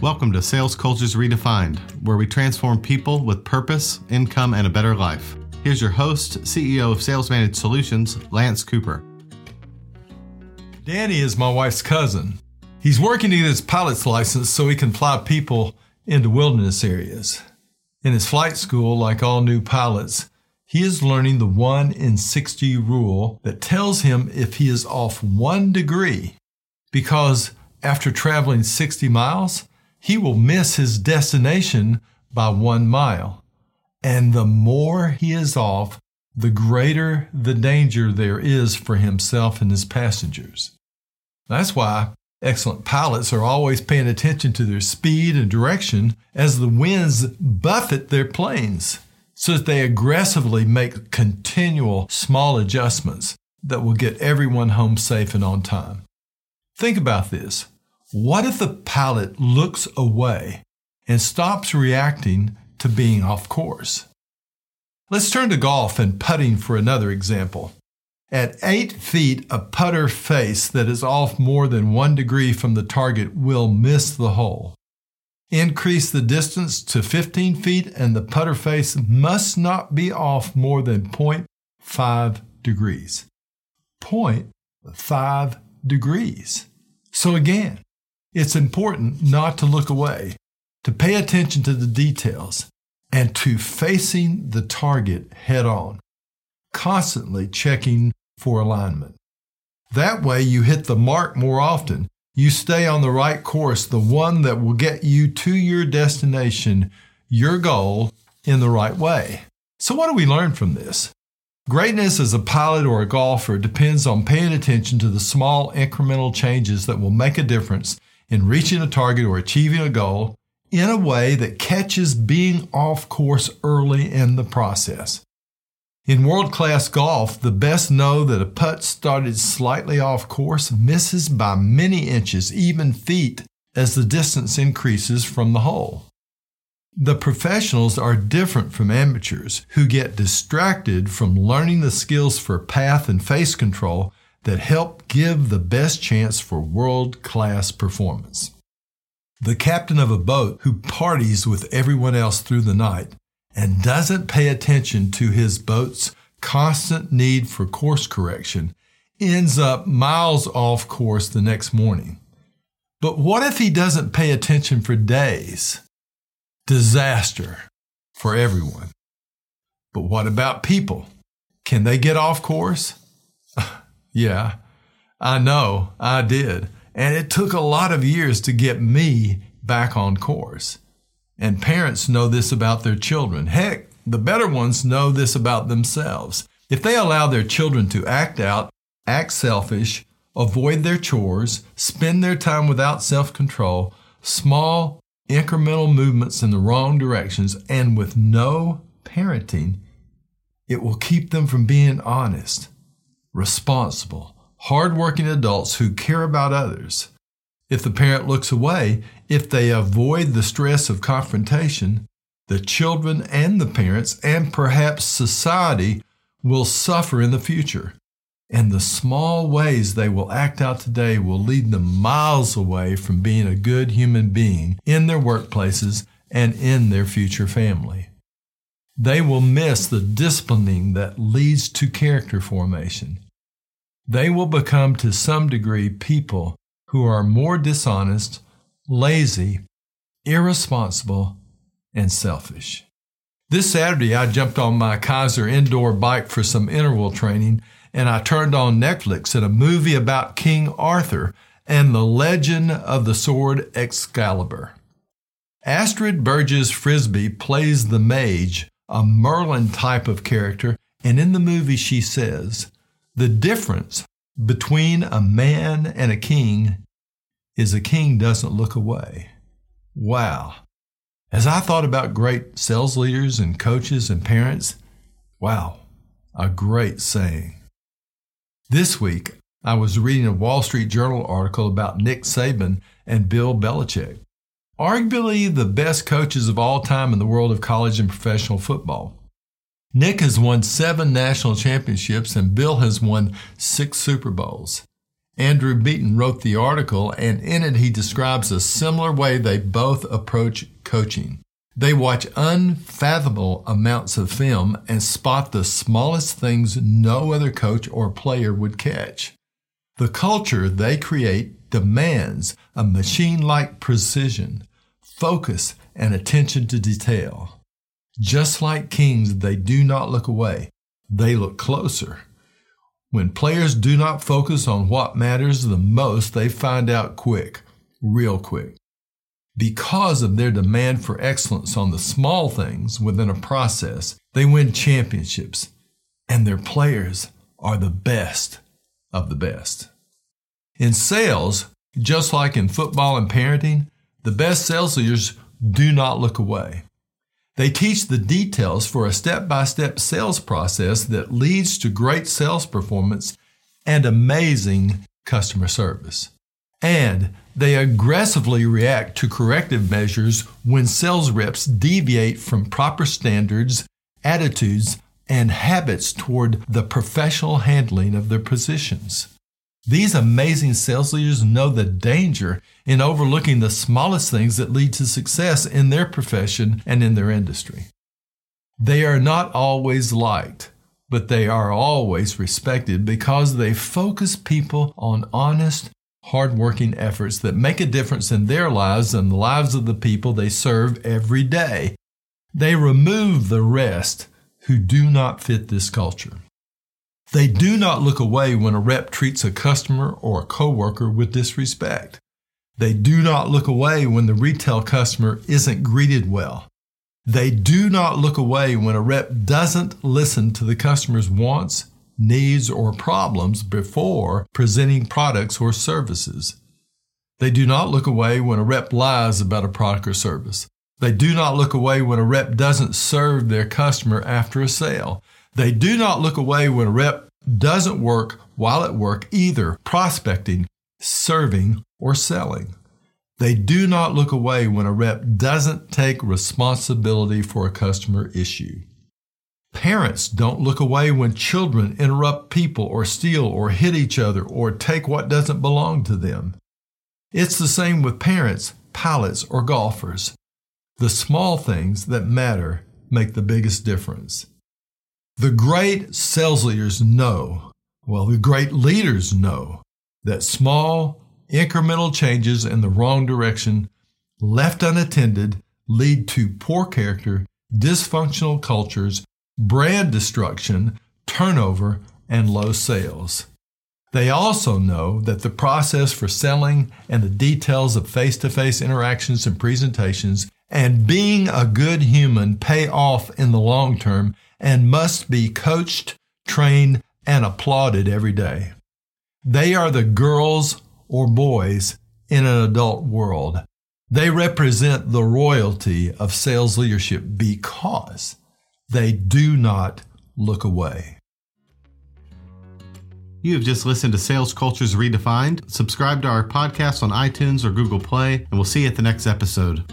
Welcome to Sales Cultures Redefined, where we transform people with purpose, income, and a better life. Here's your host, CEO of Sales Managed Solutions, Lance Cooper. Danny is my wife's cousin. He's working to get his pilot's license so he can fly people into wilderness areas. In his flight school, like all new pilots, he is learning the 1 in 60 rule that tells him if he is off one degree, because after traveling 60 miles, he will miss his destination by one mile. And the more he is off, the greater the danger there is for himself and his passengers. That's why excellent pilots are always paying attention to their speed and direction as the winds buffet their planes so that they aggressively make continual small adjustments that will get everyone home safe and on time. Think about this. What if the pilot looks away and stops reacting to being off course? Let's turn to golf and putting for another example. At 8 feet, a putter face that is off more than 1 degree from the target will miss the hole. Increase the distance to 15 feet, and the putter face must not be off more than 0.5 degrees. 0.5 degrees. So, again, it's important not to look away, to pay attention to the details, and to facing the target head on, constantly checking for alignment. That way, you hit the mark more often. You stay on the right course, the one that will get you to your destination, your goal, in the right way. So, what do we learn from this? Greatness as a pilot or a golfer depends on paying attention to the small incremental changes that will make a difference in reaching a target or achieving a goal in a way that catches being off course early in the process. In world class golf, the best know that a putt started slightly off course misses by many inches, even feet, as the distance increases from the hole. The professionals are different from amateurs who get distracted from learning the skills for path and face control that help give the best chance for world class performance. The captain of a boat who parties with everyone else through the night and doesn't pay attention to his boat's constant need for course correction ends up miles off course the next morning. But what if he doesn't pay attention for days? Disaster for everyone. But what about people? Can they get off course? Yeah, I know, I did. And it took a lot of years to get me back on course. And parents know this about their children. Heck, the better ones know this about themselves. If they allow their children to act out, act selfish, avoid their chores, spend their time without self control, small incremental movements in the wrong directions, and with no parenting, it will keep them from being honest responsible, hardworking adults who care about others. If the parent looks away, if they avoid the stress of confrontation, the children and the parents, and perhaps society, will suffer in the future. And the small ways they will act out today will lead them miles away from being a good human being in their workplaces and in their future family. They will miss the disciplining that leads to character formation they will become to some degree people who are more dishonest, lazy, irresponsible, and selfish. This Saturday, I jumped on my Keiser indoor bike for some interval training, and I turned on Netflix and a movie about King Arthur and the legend of the sword Excalibur. Astrid Bergès-Frisbey plays the mage, a Merlin type of character, and in the movie she says, the difference between a man and a king is a king doesn't look away. Wow. As I thought about great sales leaders and coaches and parents, wow, a great saying. This week, I was reading a Wall Street Journal article about Nick Saban and Bill Belichick, arguably the best coaches of all time in the world of college and professional football. Nick has won seven national championships and Bill has won six Super Bowls. Andrew Beaton wrote the article, and in it he describes a similar way they both approach coaching. They watch unfathomable amounts of film and spot the smallest things no other coach or player would catch. The culture they create demands a machine like precision, focus, and attention to detail. Just like kings, they do not look away, they look closer. When players do not focus on what matters the most, they find out quick, real quick because of their demand for excellence on the small things within a process, they win championships, and their players are the best of the best. In sales, just like in football and parenting, the best sales leaders do not look away. They teach the details for a step by step sales process that leads to great sales performance and amazing customer service. And they aggressively react to corrective measures when sales reps deviate from proper standards, attitudes, and habits toward the professional handling of their positions. These amazing sales leaders know the danger in overlooking the smallest things that lead to success in their profession and in their industry. They are not always liked, but they are always respected because they focus people on honest, hardworking efforts that make a difference in their lives and the lives of the people they serve every day. They remove the rest who do not fit this culture. They do not look away when a rep treats a customer or a coworker with disrespect. They do not look away when the retail customer isn't greeted well. They do not look away when a rep doesn't listen to the customer's wants needs, or problems before presenting products or services. They do not look away when a rep lies about a product or service. They do not look away when a rep doesn't serve their customer after a sale. They do not look away when a rep doesn't work while at work either prospecting, serving, or selling. They do not look away when a rep doesn't take responsibility for a customer issue. Parents don't look away when children interrupt people or steal or hit each other or take what doesn't belong to them. It's the same with parents, pilots, or golfers. The small things that matter make the biggest difference. The great sales leaders know, well, the great leaders know, that small, incremental changes in the wrong direction, left unattended, lead to poor character, dysfunctional cultures, brand destruction, turnover, and low sales. They also know that the process for selling and the details of face to face interactions and presentations and being a good human pay off in the long term and must be coached, trained, and applauded every day. They are the girls or boys in an adult world. They represent the royalty of sales leadership because they do not look away. You have just listened to Sales Cultures Redefined. Subscribe to our podcast on iTunes or Google Play, and we'll see you at the next episode.